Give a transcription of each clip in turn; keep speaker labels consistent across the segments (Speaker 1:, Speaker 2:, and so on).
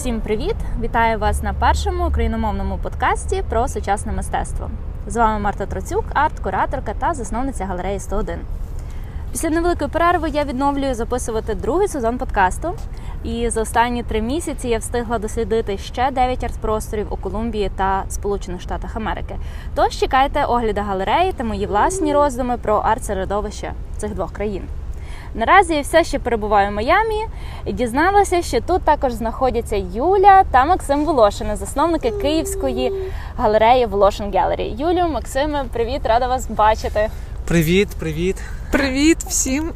Speaker 1: Усім привіт! Вітаю вас на першому україномовному подкасті про сучасне мистецтво. З вами Марта Троцюк, арт-кураторка та засновниця галереї 101. Після невеликої перерви я відновлюю записувати другий сезон подкасту. І за останні три місяці я встигла дослідити ще 9 арт-просторів у Колумбії та Сполучених Штатах Америки. Тож чекайте огляди галереї та мої власні роздуми про арт-середовище цих двох країн. Наразі я все ще перебуваю в Майамі і дізналася, що тут також знаходяться Юля та Максим Волошини, засновники київської галереї Волошин Gallery. Юлю, Максиме, привіт, рада вас бачити.
Speaker 2: Привіт, привіт.
Speaker 3: Привіт всім!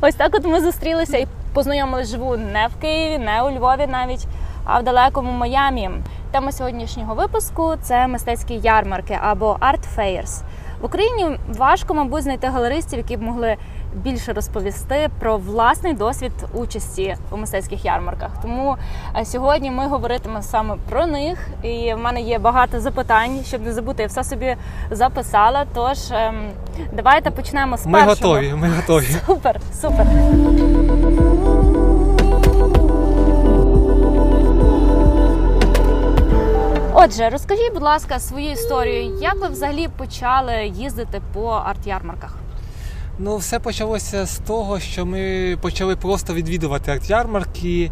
Speaker 1: Ось так от ми зустрілися і познайомились живу не в Києві, не у Львові навіть, а в далекому Майамі. Тема сьогоднішнього випуску це мистецькі ярмарки або Art Fairs. В Україні важко, мабуть, знайти галеристів, які б могли більше розповісти про власний досвід участі у мистецьких ярмарках. Тому е, сьогодні ми говоритимемо саме про них. І в мене є багато запитань, щоб не забути, я все собі записала. Тож ем, давайте почнемо з
Speaker 2: Ми
Speaker 1: першого.
Speaker 2: готові, ми готові.
Speaker 1: Супер, супер. Отже, розкажіть, будь ласка, свою історію. Як ви взагалі почали їздити по арт-ярмарках?
Speaker 2: Ну, все почалося з того, що ми почали просто відвідувати арт-ярмарки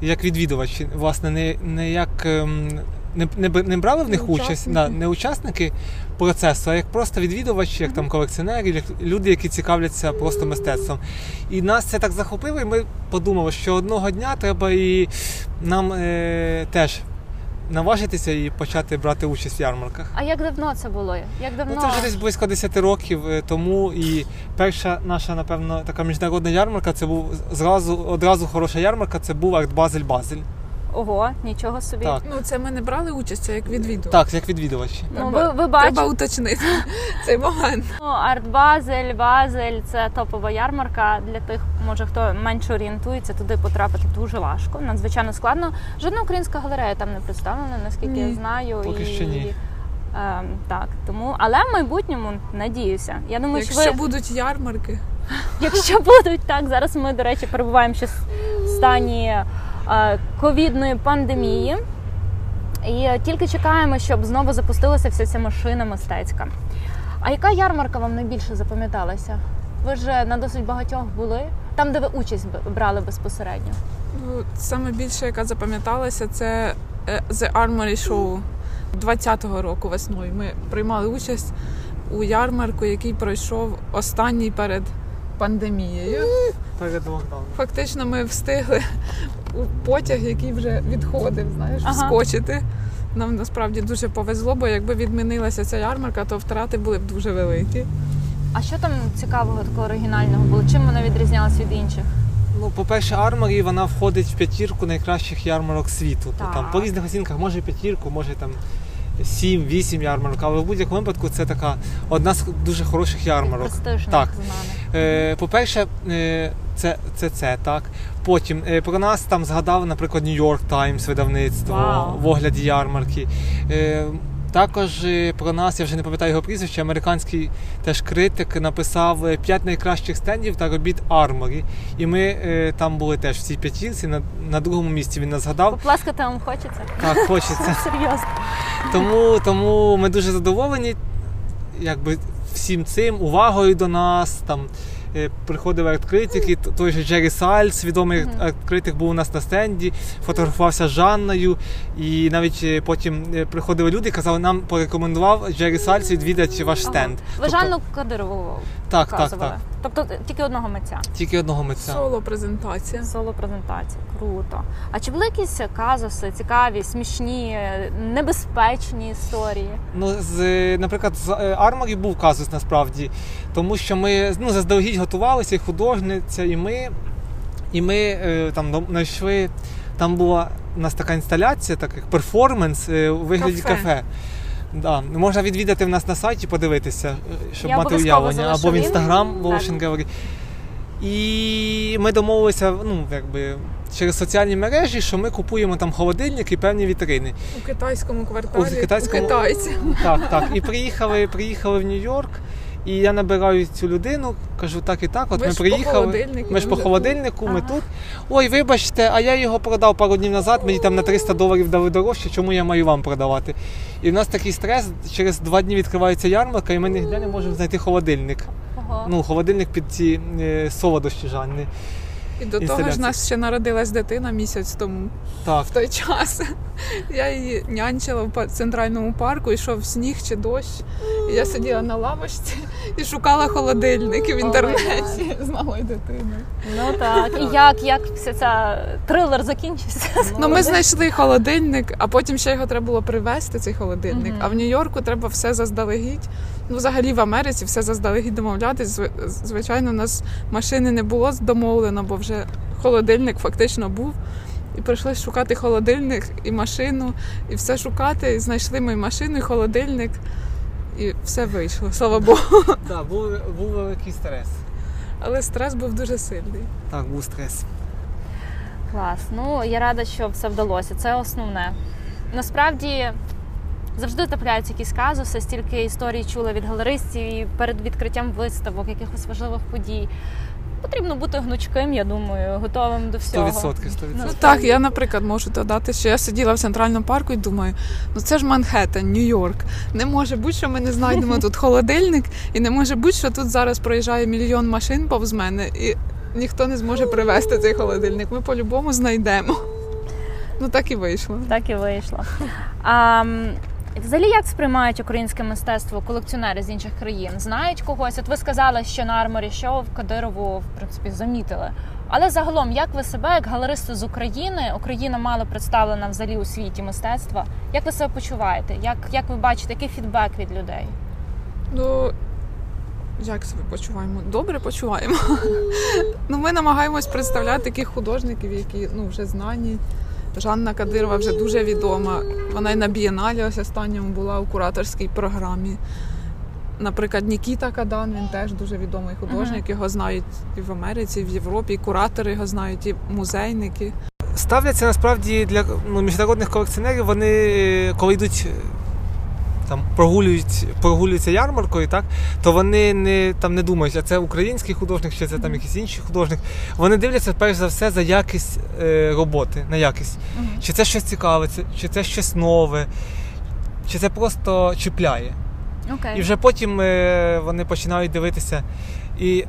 Speaker 2: як відвідувачі. Власне, не, не як ем, не, не, не брали в них участь,
Speaker 3: учасники.
Speaker 2: да, не учасники процесу, а як просто відвідувачі, як там колекціонери, як люди, які цікавляться просто мистецтвом. І нас це так захопило, і ми подумали, що одного дня треба і нам е, теж наважитися і почати брати участь в ярмарках.
Speaker 1: А як давно це було? Як давно
Speaker 2: Ну, це вже десь близько 10 років е, тому. І перша наша, напевно, така міжнародна ярмарка це був зразу одразу хороша ярмарка. Це був арт Базель Базель.
Speaker 1: Ого, нічого собі.
Speaker 2: Так,
Speaker 3: Ну, це ми не брали участь, це як відвідували.
Speaker 2: так, як відвідувачі.
Speaker 1: Ну, ви, ви бачите.
Speaker 3: Треба уточнити цей момент.
Speaker 1: Ну, Арт Базель, це топова ярмарка. Для тих, може хто менше орієнтується, туди потрапити дуже важко, надзвичайно складно. Жодна українська галерея там не представлена, наскільки я знаю.
Speaker 2: поки
Speaker 1: і...
Speaker 2: що ні.
Speaker 1: Ем, так, тому, але в майбутньому надіюся. Я думаю, що ви,
Speaker 3: будуть ярмарки,
Speaker 1: якщо будуть так, зараз ми, до речі, перебуваємо ще в стані е, ковідної пандемії. І е, тільки чекаємо, щоб знову запустилася вся ця машина мистецька. А яка ярмарка вам найбільше запам'яталася? Ви ж на досить багатьох були, там, де ви участь брали безпосередньо.
Speaker 3: ну, саме більше, яка запам'яталася, це е, The Armory Show 20-го року весною. Ми приймали участь у ярмарку, який пройшов останній перед пандемією.
Speaker 2: Перед локдауном.
Speaker 3: Фактично, ми встигли у потяг, який вже відходив, знаєш,
Speaker 1: Ага.
Speaker 3: вскочити. Нам насправді дуже повезло, бо якби відмінилася ця ярмарка, то втрати були б дуже великі.
Speaker 1: А що там цікавого такого оригінального було? Чим вона відрізнялась від інших?
Speaker 2: Ну, по-перше, Арморі вона входить в п'ятірку найкращих ярмарок світу.
Speaker 1: Так.
Speaker 2: там по різних оцінках, може п'ятірку, може там 7-8 ярмарок, але в будь-якому випадку це така одна з дуже хороших ярмарок.
Speaker 1: Престижних
Speaker 2: Так. Е, по-перше, е, це, це це так. Потім е, про нас там згадав, наприклад, Нью-Йорк Таймс видавництво
Speaker 1: Вау.
Speaker 2: в огляді ярмарки. Також про нас, я вже не пам'ятаю його прізвище, американський теж критик написав п'ять найкращих стендів та робіт Арморі. І ми е, там були теж в цій п'ятірці. На, на другому місці він нас згадав.
Speaker 1: Поплескати вам хочеться?
Speaker 2: Так, хочеться.
Speaker 1: Серйозно.
Speaker 2: Тому, тому ми дуже задоволені якби, всім цим, увагою до нас. Там, е, приходив арт-критик, і той же Джері Сальц, відомий
Speaker 1: Мгм.
Speaker 2: арт-критик, був у нас на стенді, фотографувався з Жанною. І навіть е, потім е, приходили люди і казали, нам порекомендував Джері Сальц відвідати ваш стенд.
Speaker 1: Ви
Speaker 2: Тобто-
Speaker 1: Жанну Кадирову
Speaker 2: Так, так, так.
Speaker 1: Тобто тільки одного митця.
Speaker 2: Тільки одного митця.
Speaker 3: Соло презентація.
Speaker 1: Соло презентація. Круто. А чи були якісь казуси, цікаві, смішні, небезпечні історії?
Speaker 2: Ну, з, наприклад, з е, Арморі був казус насправді, тому що ми ну, заздалегідь готувалися, і художниця, і ми, і ми е, там знайшли. Там була у нас така інсталяція, так як перформанс е, у вигляді
Speaker 3: Кафе.
Speaker 2: кафе. Да. Можна відвідати в нас на сайті, подивитися, е, щоб
Speaker 1: Я
Speaker 2: мати уявлення, або в інстаграм Gallery. І ми домовилися, ну, якби. Через соціальні мережі, що ми купуємо там холодильник і певні вітрини.
Speaker 3: У китайському кварталі
Speaker 2: У китайському-
Speaker 3: у китайців.
Speaker 2: Так, так. І приїхали, приїхали в Нью-Йорк. І я набираю цю людину, кажу, так і так, от
Speaker 3: ми,
Speaker 2: ми
Speaker 3: ж
Speaker 2: приїхали.
Speaker 3: По
Speaker 2: Ми ж по
Speaker 3: холодильнику,
Speaker 2: холодильнику, ми тут. Ой, вибачте, а я його продав пару днів назад, мені там на 300 доларів дали дорожче, чому я маю вам продавати? І в нас такий стрес, через два дні відкривається ярмарка, і ми ніде не можемо знайти холодильник.
Speaker 1: Ага.
Speaker 2: Ну, холодильник під ці е, солодощі Жанни.
Speaker 3: І до того ж нас ще народилась дитина місяць тому.
Speaker 2: Так.
Speaker 3: В той час я її нянчила в па- центральному парку, йшов сніг чи дощ. І я сиділа на лавочці і шукала холодильники в інтернеті з малою дитиною.
Speaker 1: Ну так. І як, як вся ця трилер закінчився?
Speaker 3: Ну, ми знайшли холодильник, а потім ще його треба було привезти, цей холодильник. А в Нью-Йорку треба все заздалегідь. Ну, взагалі в Америці все заздалегідь домовлятись. Звичайно, у нас машини не було домовлено, бо вже холодильник фактично був. І прийшлось шукати холодильник і машину, і все шукати. І знайшли ми і машину, і холодильник, і все вийшло, слава Богу.
Speaker 2: Так, був, був великий стрес.
Speaker 3: Але стрес був дуже сильний.
Speaker 2: Так, був стрес.
Speaker 1: Клас. Ну я рада, що все вдалося. Це основне. Насправді завжди трапляються якісь казуси, стільки історій чула від галеристів і перед відкриттям виставок, якихось важливих подій. Потрібно бути гнучким, я думаю, готовим до
Speaker 2: 100%.
Speaker 1: всього.
Speaker 2: 100%.
Speaker 3: Ну так, я, наприклад, можу додати, що я сиділа в центральному парку і думаю, ну це ж Манхеттен, Нью-Йорк. Не може бути, що ми не знайдемо тут холодильник, і не може бути, що тут зараз проїжджає мільйон машин повз мене, і ніхто не зможе привезти цей холодильник. Ми по-любому знайдемо. Ну так і вийшло.
Speaker 1: Так і вийшло. А, взагалі, як сприймають українське мистецтво колекціонери з інших країн? Знають когось? От ви сказали, що на арморі шоу в Кадирову в принципі замітили. Але загалом, як ви себе, як галеристи з України, Україна мало представлена взагалі у світі мистецтва. Як ви себе почуваєте? Як, як ви бачите, який фідбек від людей?
Speaker 3: Ну, як себе почуваємо? Добре почуваємо. ну, ми намагаємось представляти таких художників, які ну, вже знані. Жанна Кадирова вже дуже відома. Вона і на бієналі ось останньому була у кураторській програмі. Наприклад, Нікіта Кадан, він теж дуже відомий художник. Його знають і в Америці, і в Європі, і куратори його знають, і музейники.
Speaker 2: ставляться насправді для ну, міжнародних колекціонерів, вони е, коли йдуть. Там прогулюють, прогулюються ярмаркою, так то вони не там не думають, а це український художник, чи це там якийсь інший художник. Вони дивляться перш за все за якість е, роботи, на якість. Чи це щось цікаве, чи це щось нове, чи це просто чіпляє.
Speaker 1: Окей.
Speaker 2: І вже потім е, вони починають дивитися і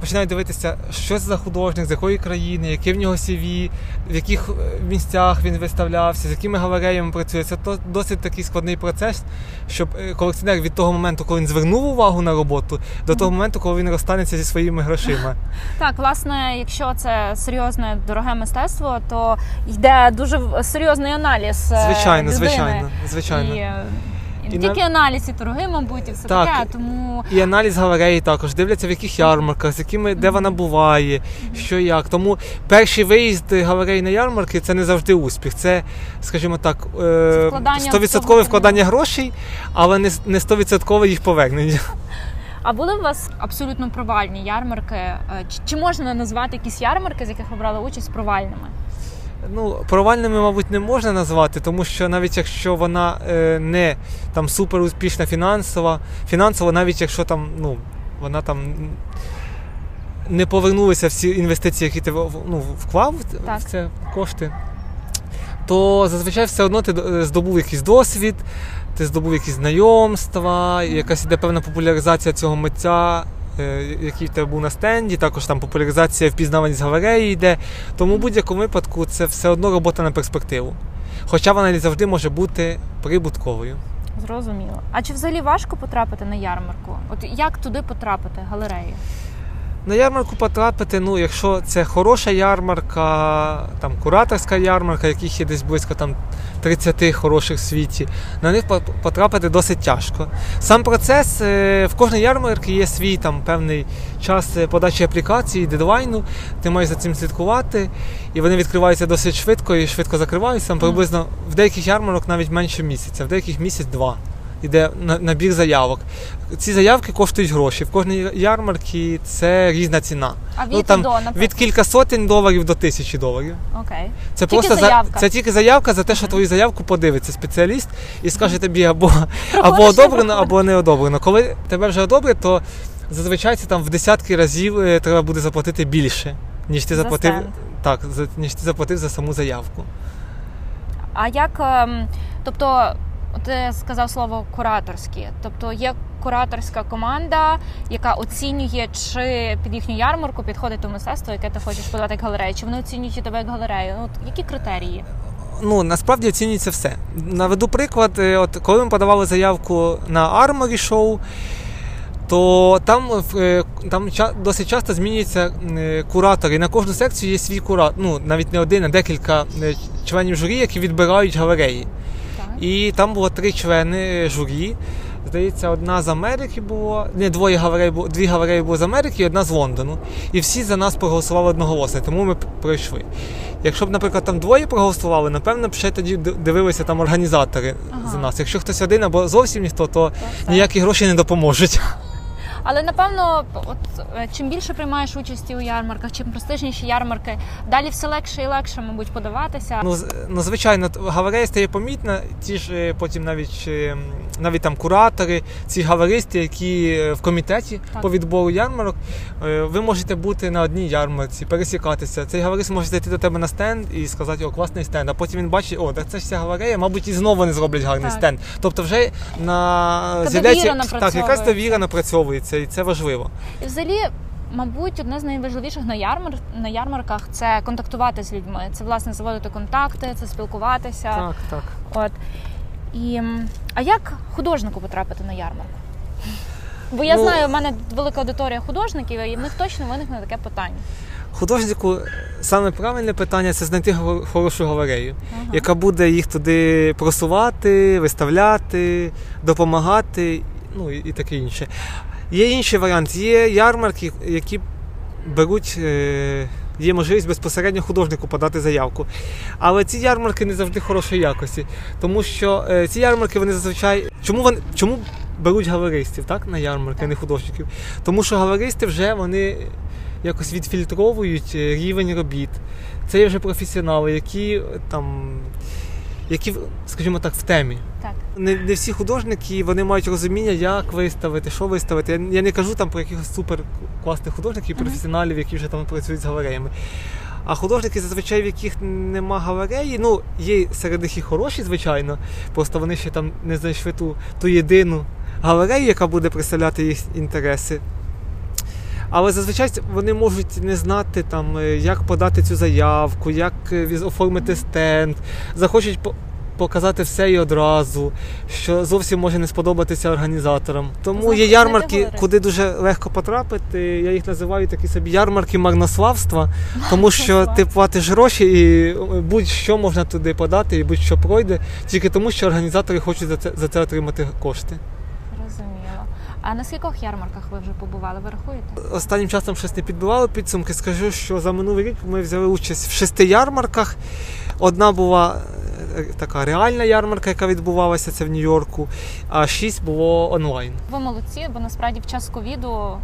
Speaker 2: починають дивитися, що це за художник, з якої країни, яке в нього CV, в яких е, місцях він виставлявся, з якими галереями працює. Це досить такий складний процес, щоб е, колекціонер від того моменту, коли він звернув увагу на роботу, до того моменту, коли він розстанеться зі своїми грошима.
Speaker 1: Так, власне, якщо це серйозне дороге мистецтво, то йде дуже серйозний аналіз. е,
Speaker 2: Звичайно,
Speaker 1: людини.
Speaker 2: звичайно, звичайно.
Speaker 1: І, і не тільки
Speaker 2: на-
Speaker 1: аналіз і торги, мабуть, і все
Speaker 2: Так.
Speaker 1: таке. Тому
Speaker 2: І аналіз галереї також дивляться в яких ярмарках, з якими де вона буває, що як. Тому перший виїзд галереї на ярмарки це не завжди успіх. Це, скажімо так, е, стовідсоткове вкладання грошей, але не стовідсоткове їх повернення.
Speaker 1: а були у вас абсолютно провальні ярмарки? Е, Чи, чи можна назвати якісь ярмарки, з яких ви брали участь провальними?
Speaker 2: Ну, провальними, мабуть, не можна назвати, тому що навіть якщо вона е, не там супер успішна фінансова, фінансово, навіть якщо там, ну, вона там не повернулися всі інвестиції, які ти ну, вклав
Speaker 1: Так.
Speaker 2: в це кошти, то зазвичай все одно ти е, здобув якийсь досвід, ти здобув якісь знайомства, якась іде певна популяризація цього митця. Е, Який тебе був на стенді, також там популяризація впізнаваність галереї йде. Тому в будь-якому випадку це все одно робота на перспективу. Хоча вона не завжди може бути прибутковою.
Speaker 1: Зрозуміло. А чи взагалі важко потрапити на ярмарку? От як туди потрапити, галереї?
Speaker 2: На ярмарку потрапити, ну, якщо це хороша ярмарка, там кураторська ярмарка, яких є десь близько там 30 хороших в світі, на них по- потрапити досить тяжко. Сам процес е, в кожній ярмарці є свій там певний час е, подачі аплікації, дедлайну. Ти маєш за цим слідкувати, і вони відкриваються досить швидко і швидко закриваються. Там приблизно в деяких ярмарок навіть менше місяця, в деяких місяць-два. Йде на- набір заявок. Ці заявки коштують гроші. В кожній ярмарці це різна ціна.
Speaker 1: А від
Speaker 2: Ну, там
Speaker 1: до, наприклад?
Speaker 2: від кілька сотень доларів до тисячі доларів.
Speaker 1: Окей.
Speaker 2: Це
Speaker 1: Тільки
Speaker 2: просто за-
Speaker 1: заявка.
Speaker 2: це тільки заявка за те, що твою заявку подивиться спеціаліст і скаже тобі або, або одобрено, або не одобрено. Коли тебе вже одобрять, то зазвичай це там в десятки разів е, треба буде заплатити більше, ніж ти
Speaker 1: За
Speaker 2: заплатив.
Speaker 1: стенд.
Speaker 2: Так, за, ніж ти заплатив за саму заявку.
Speaker 1: А як, ем, тобто, ти сказав слово кураторські, тобто є кураторська команда, яка оцінює, чи під їхню ярмарку підходить то мистецтво, яке ти хочеш подати галерею, чи вони оцінюють тебе як галерею? Ну, які критерії?
Speaker 2: Ну, насправді оцінюється все. Наведу приклад, е, от коли ми подавали заявку на Armory Show, то там, е, там досить часто змінюються е, куратори. І на кожну секцію є свій куратор. Ну, навіть не один, а декілька е, членів журі, які відбирають галереї. І там було три члени журі. Здається, одна з Америки було. Не, двоє гаварей було, дві гавареї були з Америки і одна з Лондону. І всі за нас проголосували одноголосно, тому ми пройшли. Якщо б, наприклад, там двоє проголосували, напевно б ще тоді дивилися там організатори
Speaker 1: Ага.
Speaker 2: за нас. Якщо хтось один або зовсім ніхто, то
Speaker 1: Так.
Speaker 2: ніякі гроші не допоможуть.
Speaker 1: Але напевно, от е, чим більше приймаєш участі у ярмарках, чим престижніші ярмарки, далі все легше і легше, мабуть, подаватися.
Speaker 2: Ну, з- ну звичайно, галерея стає помітна. Ті ж е, потім навіть е, навіть там куратори, ці галеристи, які е, в комітеті
Speaker 1: Так.
Speaker 2: по відбору ярмарок, е, ви можете бути на одній ярмарці, пересікатися. Цей галерист може зайти до тебе на стенд і сказати, о, класний стенд. А потім він бачить, о, так це ж ця галерея, мабуть, і знову вони зроблять гарний
Speaker 1: Так.
Speaker 2: стенд. Тобто, вже на з'являється так, якась довіра напрацьовується, і це важливо.
Speaker 1: І взагалі, мабуть, одне з найважливіших на ярмар на ярмарках це контактувати з людьми. Це власне заводити контакти, це спілкуватися.
Speaker 2: Так, так.
Speaker 1: От і а як художнику потрапити на ярмарку? Бо я
Speaker 2: Ну-
Speaker 1: знаю, в мене велика аудиторія художників, і в них точно виникне таке питання.
Speaker 2: Художнику саме правильне питання це знайти хорошу галерею.
Speaker 1: Ага.
Speaker 2: яка буде їх туди просувати, виставляти, допомагати, ну і, таке інше. Є інший варіант, є ярмарки, які беруть, е, є можливість безпосередньо художнику подати заявку. Але ці ярмарки не завжди хорошої якості, тому що е, ці ярмарки вони зазвичай. Чому вони чому беруть галеристів так, на ярмарки, а не художників? Тому що галеристи вже вони якось відфільтровують е, рівень робіт. Це є вже професіонали, які е, там, які, скажімо так, в темі.
Speaker 1: Так.
Speaker 2: Не, не всі художники вони мають розуміння, як виставити, що виставити. Я, я не кажу там про якихось супер класних художників, професіоналів, які вже там працюють з галереями. А художники, зазвичай, в яких нема галереї, ну, є серед них і хороші, звичайно, просто вони ще там не знайшли ту, ту єдину галерею, яка буде представляти їх інтереси. Але зазвичай вони можуть не знати, там, е, як подати цю заявку, як е, оформити стенд, захочуть показати все і одразу, що зовсім може не сподобатися організаторам. Тому є ярмарки, куди дуже легко потрапити. Я їх називаю такі собі ярмарки марнославства, тому що ти платиш гроші і будь-що можна туди подати, і будь-що пройде, тільки тому, що організатори хочуть за це, за це отримати кошти.
Speaker 1: А на скількох ярмарках ви вже побували? Ви рахуєте?
Speaker 2: Останнім часом щось не підбивало підсумки. Скажу, що за минулий рік ми взяли участь в шести ярмарках. Одна була е, така реальна ярмарка, яка відбувалася це в Нью-Йорку, а шість було онлайн.
Speaker 1: Ви молодці, бо насправді в час ковіду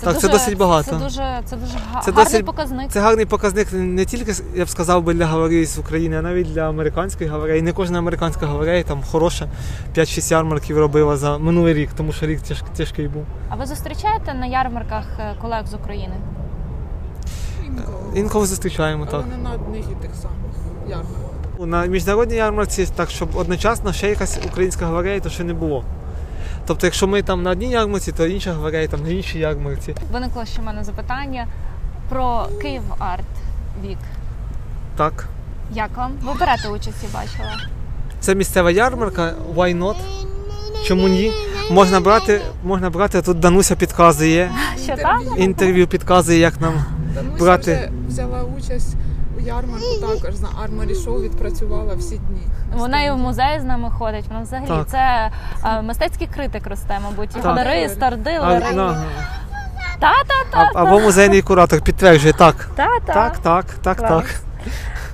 Speaker 2: Так, це досить багато.
Speaker 1: Це дуже, це дуже га-
Speaker 2: Це
Speaker 1: гарний
Speaker 2: досить-
Speaker 1: показник.
Speaker 2: Це гарний показник не тільки я б сказав би для галереї з України, а навіть для американської галереї. Не кожна американська галерея там хороша 5-6 ярмарків робила за минулий рік, тому що рік тяж, тяжкий був.
Speaker 1: А ви зустрічаєте на ярмарках е, колег з України?
Speaker 3: Інколи.
Speaker 2: Інколи зустрічаємо
Speaker 3: Але
Speaker 2: так.
Speaker 3: не на одних і тих самих ярмарках.
Speaker 2: На міжнародній ярмарці, так щоб одночасно ще якась українська галерея, то ще не було. Тобто, якщо ми там на одній ярмарці, то інша галерея там на іншій ярмарці.
Speaker 1: Виникло ще в мене запитання про Київ Арт Вік.
Speaker 2: Так.
Speaker 1: Як вам? Ви берете участь, я бачила.
Speaker 2: Це місцева ярмарка, why not? Чому ні? Можна брати, можна брати, тут Дануся підказує,
Speaker 1: Що так?
Speaker 2: інтерв'ю підказує, як нам.
Speaker 3: Дануся
Speaker 2: Брати-
Speaker 3: вже взяла участь ярмарку також на Armory Show, відпрацювала всі дні.
Speaker 1: Вона і в музеї з нами ходить. Вона взагалі
Speaker 2: Так.
Speaker 1: це е, мистецький критик росте, мабуть. І
Speaker 2: Так.
Speaker 1: галерист,
Speaker 2: А,
Speaker 1: ардилер.
Speaker 2: на-
Speaker 1: Та, та,
Speaker 2: а-
Speaker 1: та,
Speaker 2: або музейний куратор підтверджує, так.
Speaker 1: та, та.
Speaker 2: Так, так, так,
Speaker 1: Клас.
Speaker 2: так.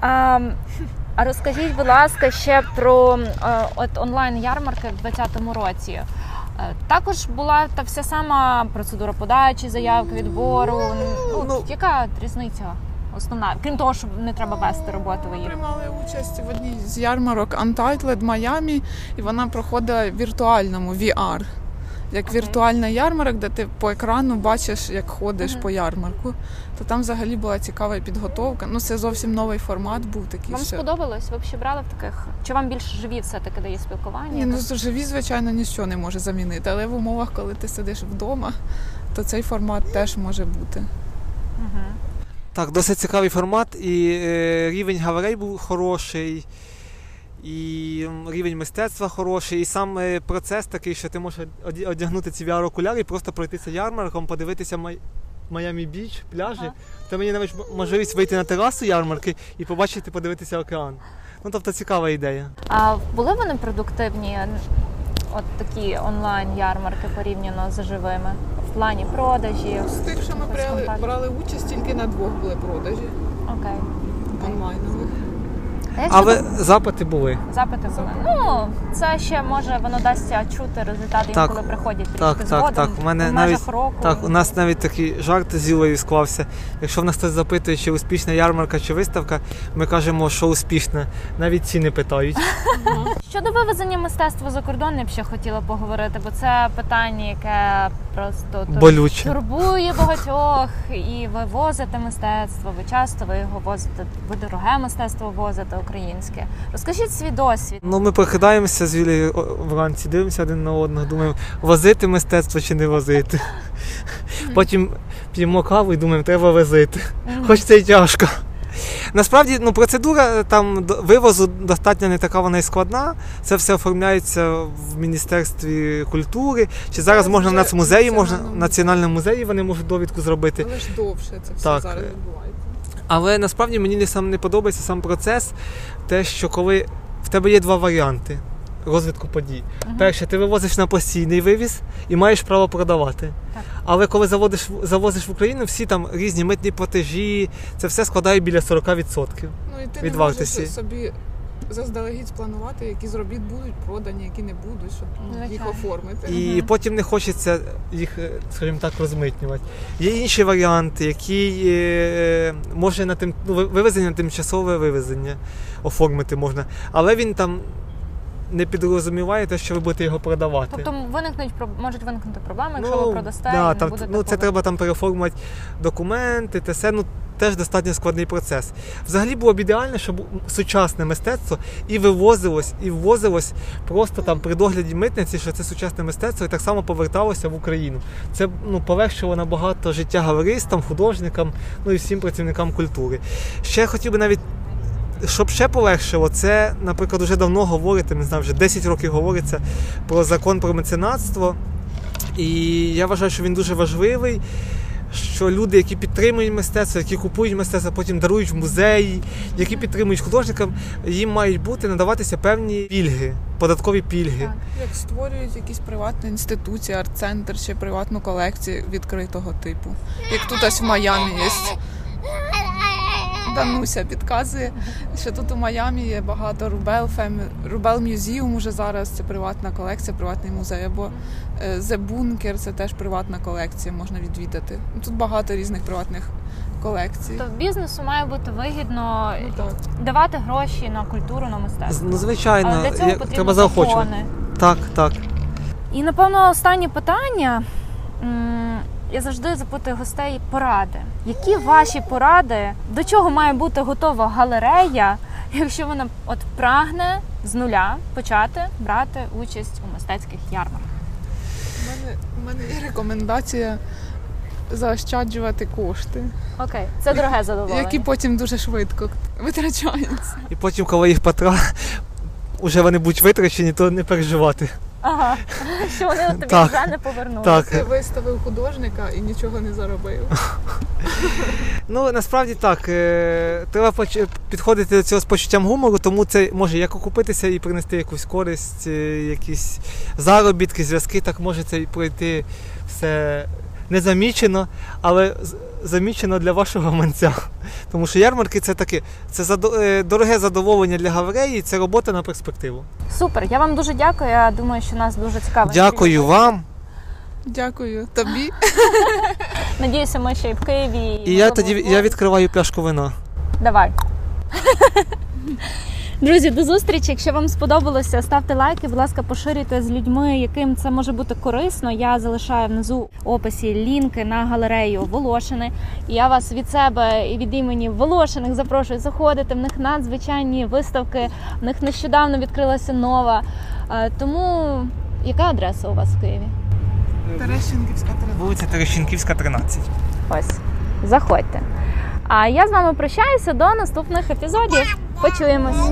Speaker 1: А, А розкажіть, будь ласка, ще про е, от онлайн ярмарки в 2020 році. Е, Також була та вся сама процедура подачі, заявки, відбору. Ну,
Speaker 2: Ну,
Speaker 1: яка різниця основна? Крім того, що не треба вести роботу ви.
Speaker 3: Приймали участь в одній з ярмарок Untitled Miami, і вона проходила в віртуальному VR. Як
Speaker 1: Окей.
Speaker 3: віртуальна ярмарок, де ти по екрану бачиш, як ходиш
Speaker 1: Мгм.
Speaker 3: по ярмарку. То там взагалі була цікава підготовка. Ну, це зовсім новий формат був такий.
Speaker 1: Вам
Speaker 3: ще.
Speaker 1: сподобалось? Ви б ще брали в таких? Чи вам більше живі все-таки дає спілкування?
Speaker 3: Ні, ну живі, звичайно, нічого не може замінити. Але в умовах, коли ти сидиш вдома, то цей формат теж може бути.
Speaker 1: Угу.
Speaker 2: Так, досить цікавий формат, і е, рівень галерей був хороший, і рівень мистецтва хороший, і сам е, процес такий, що ти можеш одягнути ці VR-окуляри і просто пройтися ярмарком, подивитися Май... Майамі Біч, пляжі.
Speaker 1: Ага.
Speaker 2: Та мені навіть можливість вийти на терасу ярмарки і побачити, подивитися океан. Ну, тобто цікава ідея.
Speaker 1: А були вони продуктивні? От такі онлайн ярмарки порівняно з живими в плані продажів.
Speaker 3: З тих, що ми брали, брали участь, тільки на двох були продажі
Speaker 1: Окей.
Speaker 3: онлайнових.
Speaker 2: Але запити були.
Speaker 1: запити були? Ну це ще може воно дасться чути результати,
Speaker 2: Так.
Speaker 1: коли приходять трішки
Speaker 2: Так, так,
Speaker 1: згодом.
Speaker 2: так. У мене
Speaker 1: в межах
Speaker 2: навіть-
Speaker 1: року.
Speaker 2: Так, у нас навіть такий жарт з Юлею склався. Якщо в нас хтось запитує, чи успішна ярмарка чи виставка, ми кажемо, що успішна. Навіть ціни питають.
Speaker 1: Щодо вивезення мистецтва за кордон, я б ще хотіла поговорити, бо це питання, яке просто
Speaker 2: Болюче.
Speaker 1: турбує багатьох. І ви возите мистецтво. Ви часто ви його возите. Ви дороге мистецтво возите українське. Розкажіть свій досвід.
Speaker 2: Ну, ми прокидаємося з Юлією вранці, дивимося один на одного, думаємо, возити мистецтво чи не возити. Потім п'ємо каву і думаємо, треба возити. Хоч це й тяжко. Насправді, ну, процедура там до- вивозу достатньо не така вона і складна. Це все оформляється в Міністерстві культури. Чи зараз можна в Нацмузеї, можна в
Speaker 3: Національному
Speaker 2: музеї вони можуть довідку зробити.
Speaker 3: Але ж довше це все
Speaker 2: Так.
Speaker 3: зараз відбувається.
Speaker 2: Але насправді мені не сам не подобається сам процес, те, що коли в тебе є два варіанти розвитку подій.
Speaker 1: Мгм.
Speaker 2: Перше, ти вивозиш на постійний вивіз і маєш право продавати.
Speaker 1: Так.
Speaker 2: Але коли заводиш, завозиш в Україну, всі там різні митні платежі, це все складає біля 40%.
Speaker 3: Ну і ти
Speaker 2: Від
Speaker 3: не
Speaker 2: вартості.
Speaker 3: можеш собі заздалегідь спланувати, які з робіт будуть продані, які не будуть, щоб ну, їх оформити.
Speaker 2: І
Speaker 1: Мгм.
Speaker 2: потім не хочеться їх, е, скажімо так, розмитнювати. Є інший варіант, який е, може на тим, ну, вивезення на тимчасове вивезення оформити можна. Але він там не підрозуміває те, що ви будете його продавати.
Speaker 1: Тобто виникнуть можуть виникнути проблеми, якщо ви продасте і
Speaker 2: да,
Speaker 1: не
Speaker 2: там,
Speaker 1: будете
Speaker 2: ну, це треба там переоформувати документи, те все, ну теж достатньо складний процес. Взагалі було б ідеально, щоб сучасне мистецтво і вивозилось, і ввозилось просто там при догляді митниці, що це сучасне мистецтво, і так само поверталося в Україну. Це ну, полегшило набагато життя галеристам, художникам, ну і всім працівникам культури. Ще хотів би навіть. Щоб ще полегшило, це, наприклад, вже давно говориться, не знаю, вже 10 років говориться про закон про меценатство. І я вважаю, що він дуже важливий. Що люди, які підтримують мистецтво, які купують мистецтво, потім дарують в музеї, які підтримують художникам, їм мають бути надаватися певні пільги, податкові пільги.
Speaker 1: Так.
Speaker 3: Як створюють якісь приватні інституції, арт-центр чи приватну колекцію відкритого типу. Як тут ось в Майамі є. Дануся підказує, що тут у Майамі є багато Rubell Fam... Rubell Museum уже зараз це приватна колекція, приватний музей. Або е, The Bunker це теж приватна колекція, можна відвідати. Тут багато різних приватних колекцій.
Speaker 1: Тобто бізнесу має бути вигідно
Speaker 3: Ну, так.
Speaker 1: давати гроші на культуру, на мистецтво.
Speaker 2: Ну, звичайно,
Speaker 1: Але для цього
Speaker 2: я-
Speaker 1: потрібно
Speaker 2: треба заохочувати. Так, так.
Speaker 1: І напевно останнє питання. Я завжди запитую гостей поради. Які ваші поради? До чого має бути готова галерея, якщо вона от прагне з нуля почати брати участь у мистецьких ярмарках?
Speaker 3: У мене, у мене є рекомендація заощаджувати кошти,
Speaker 1: Окей, це дороге задоволення.
Speaker 3: які потім дуже швидко витрачаються.
Speaker 2: І потім, коли їх патра, вже вони будуть витрачені, то не переживати.
Speaker 1: Ага, що вони тобі
Speaker 2: Так.
Speaker 1: вже не повернули.
Speaker 2: Так.
Speaker 3: Ти виставив художника і нічого не заробив.
Speaker 2: Ну насправді так. е, Треба поч- підходити до цього з почуттям гумору, тому це може як окупитися і принести якусь користь, е, якісь заробітки, зв'язки, так може це і пройти все не замічено, але замічено для вашого гаманця. Тому що ярмарки це таке, це задо- е, дороге задоволення для галереї, і це робота на перспективу.
Speaker 1: Супер, я вам дуже дякую. Я думаю, що нас дуже цікаво.
Speaker 2: Дякую вам.
Speaker 3: Дякую тобі.
Speaker 1: Надіюся, ми ще й в Києві.
Speaker 2: І я тоді я відкриваю пляшку вина.
Speaker 1: Давай. Друзі, до зустрічі. Якщо вам сподобалося, ставте лайки, будь ласка, поширюйте з людьми, яким це може бути корисно. Я залишаю внизу в описі лінки на галерею Волошини. І я вас від себе і від імені Волошиних запрошую заходити. В них надзвичайні виставки. В них нещодавно відкрилася нова. Е, Тому яка адреса у вас в Києві?
Speaker 3: Терещенківська
Speaker 2: Вулиця Терещенківська, 13.
Speaker 1: Ось, заходьте. А я з вами прощаюся до наступних епізодів. Почуємось!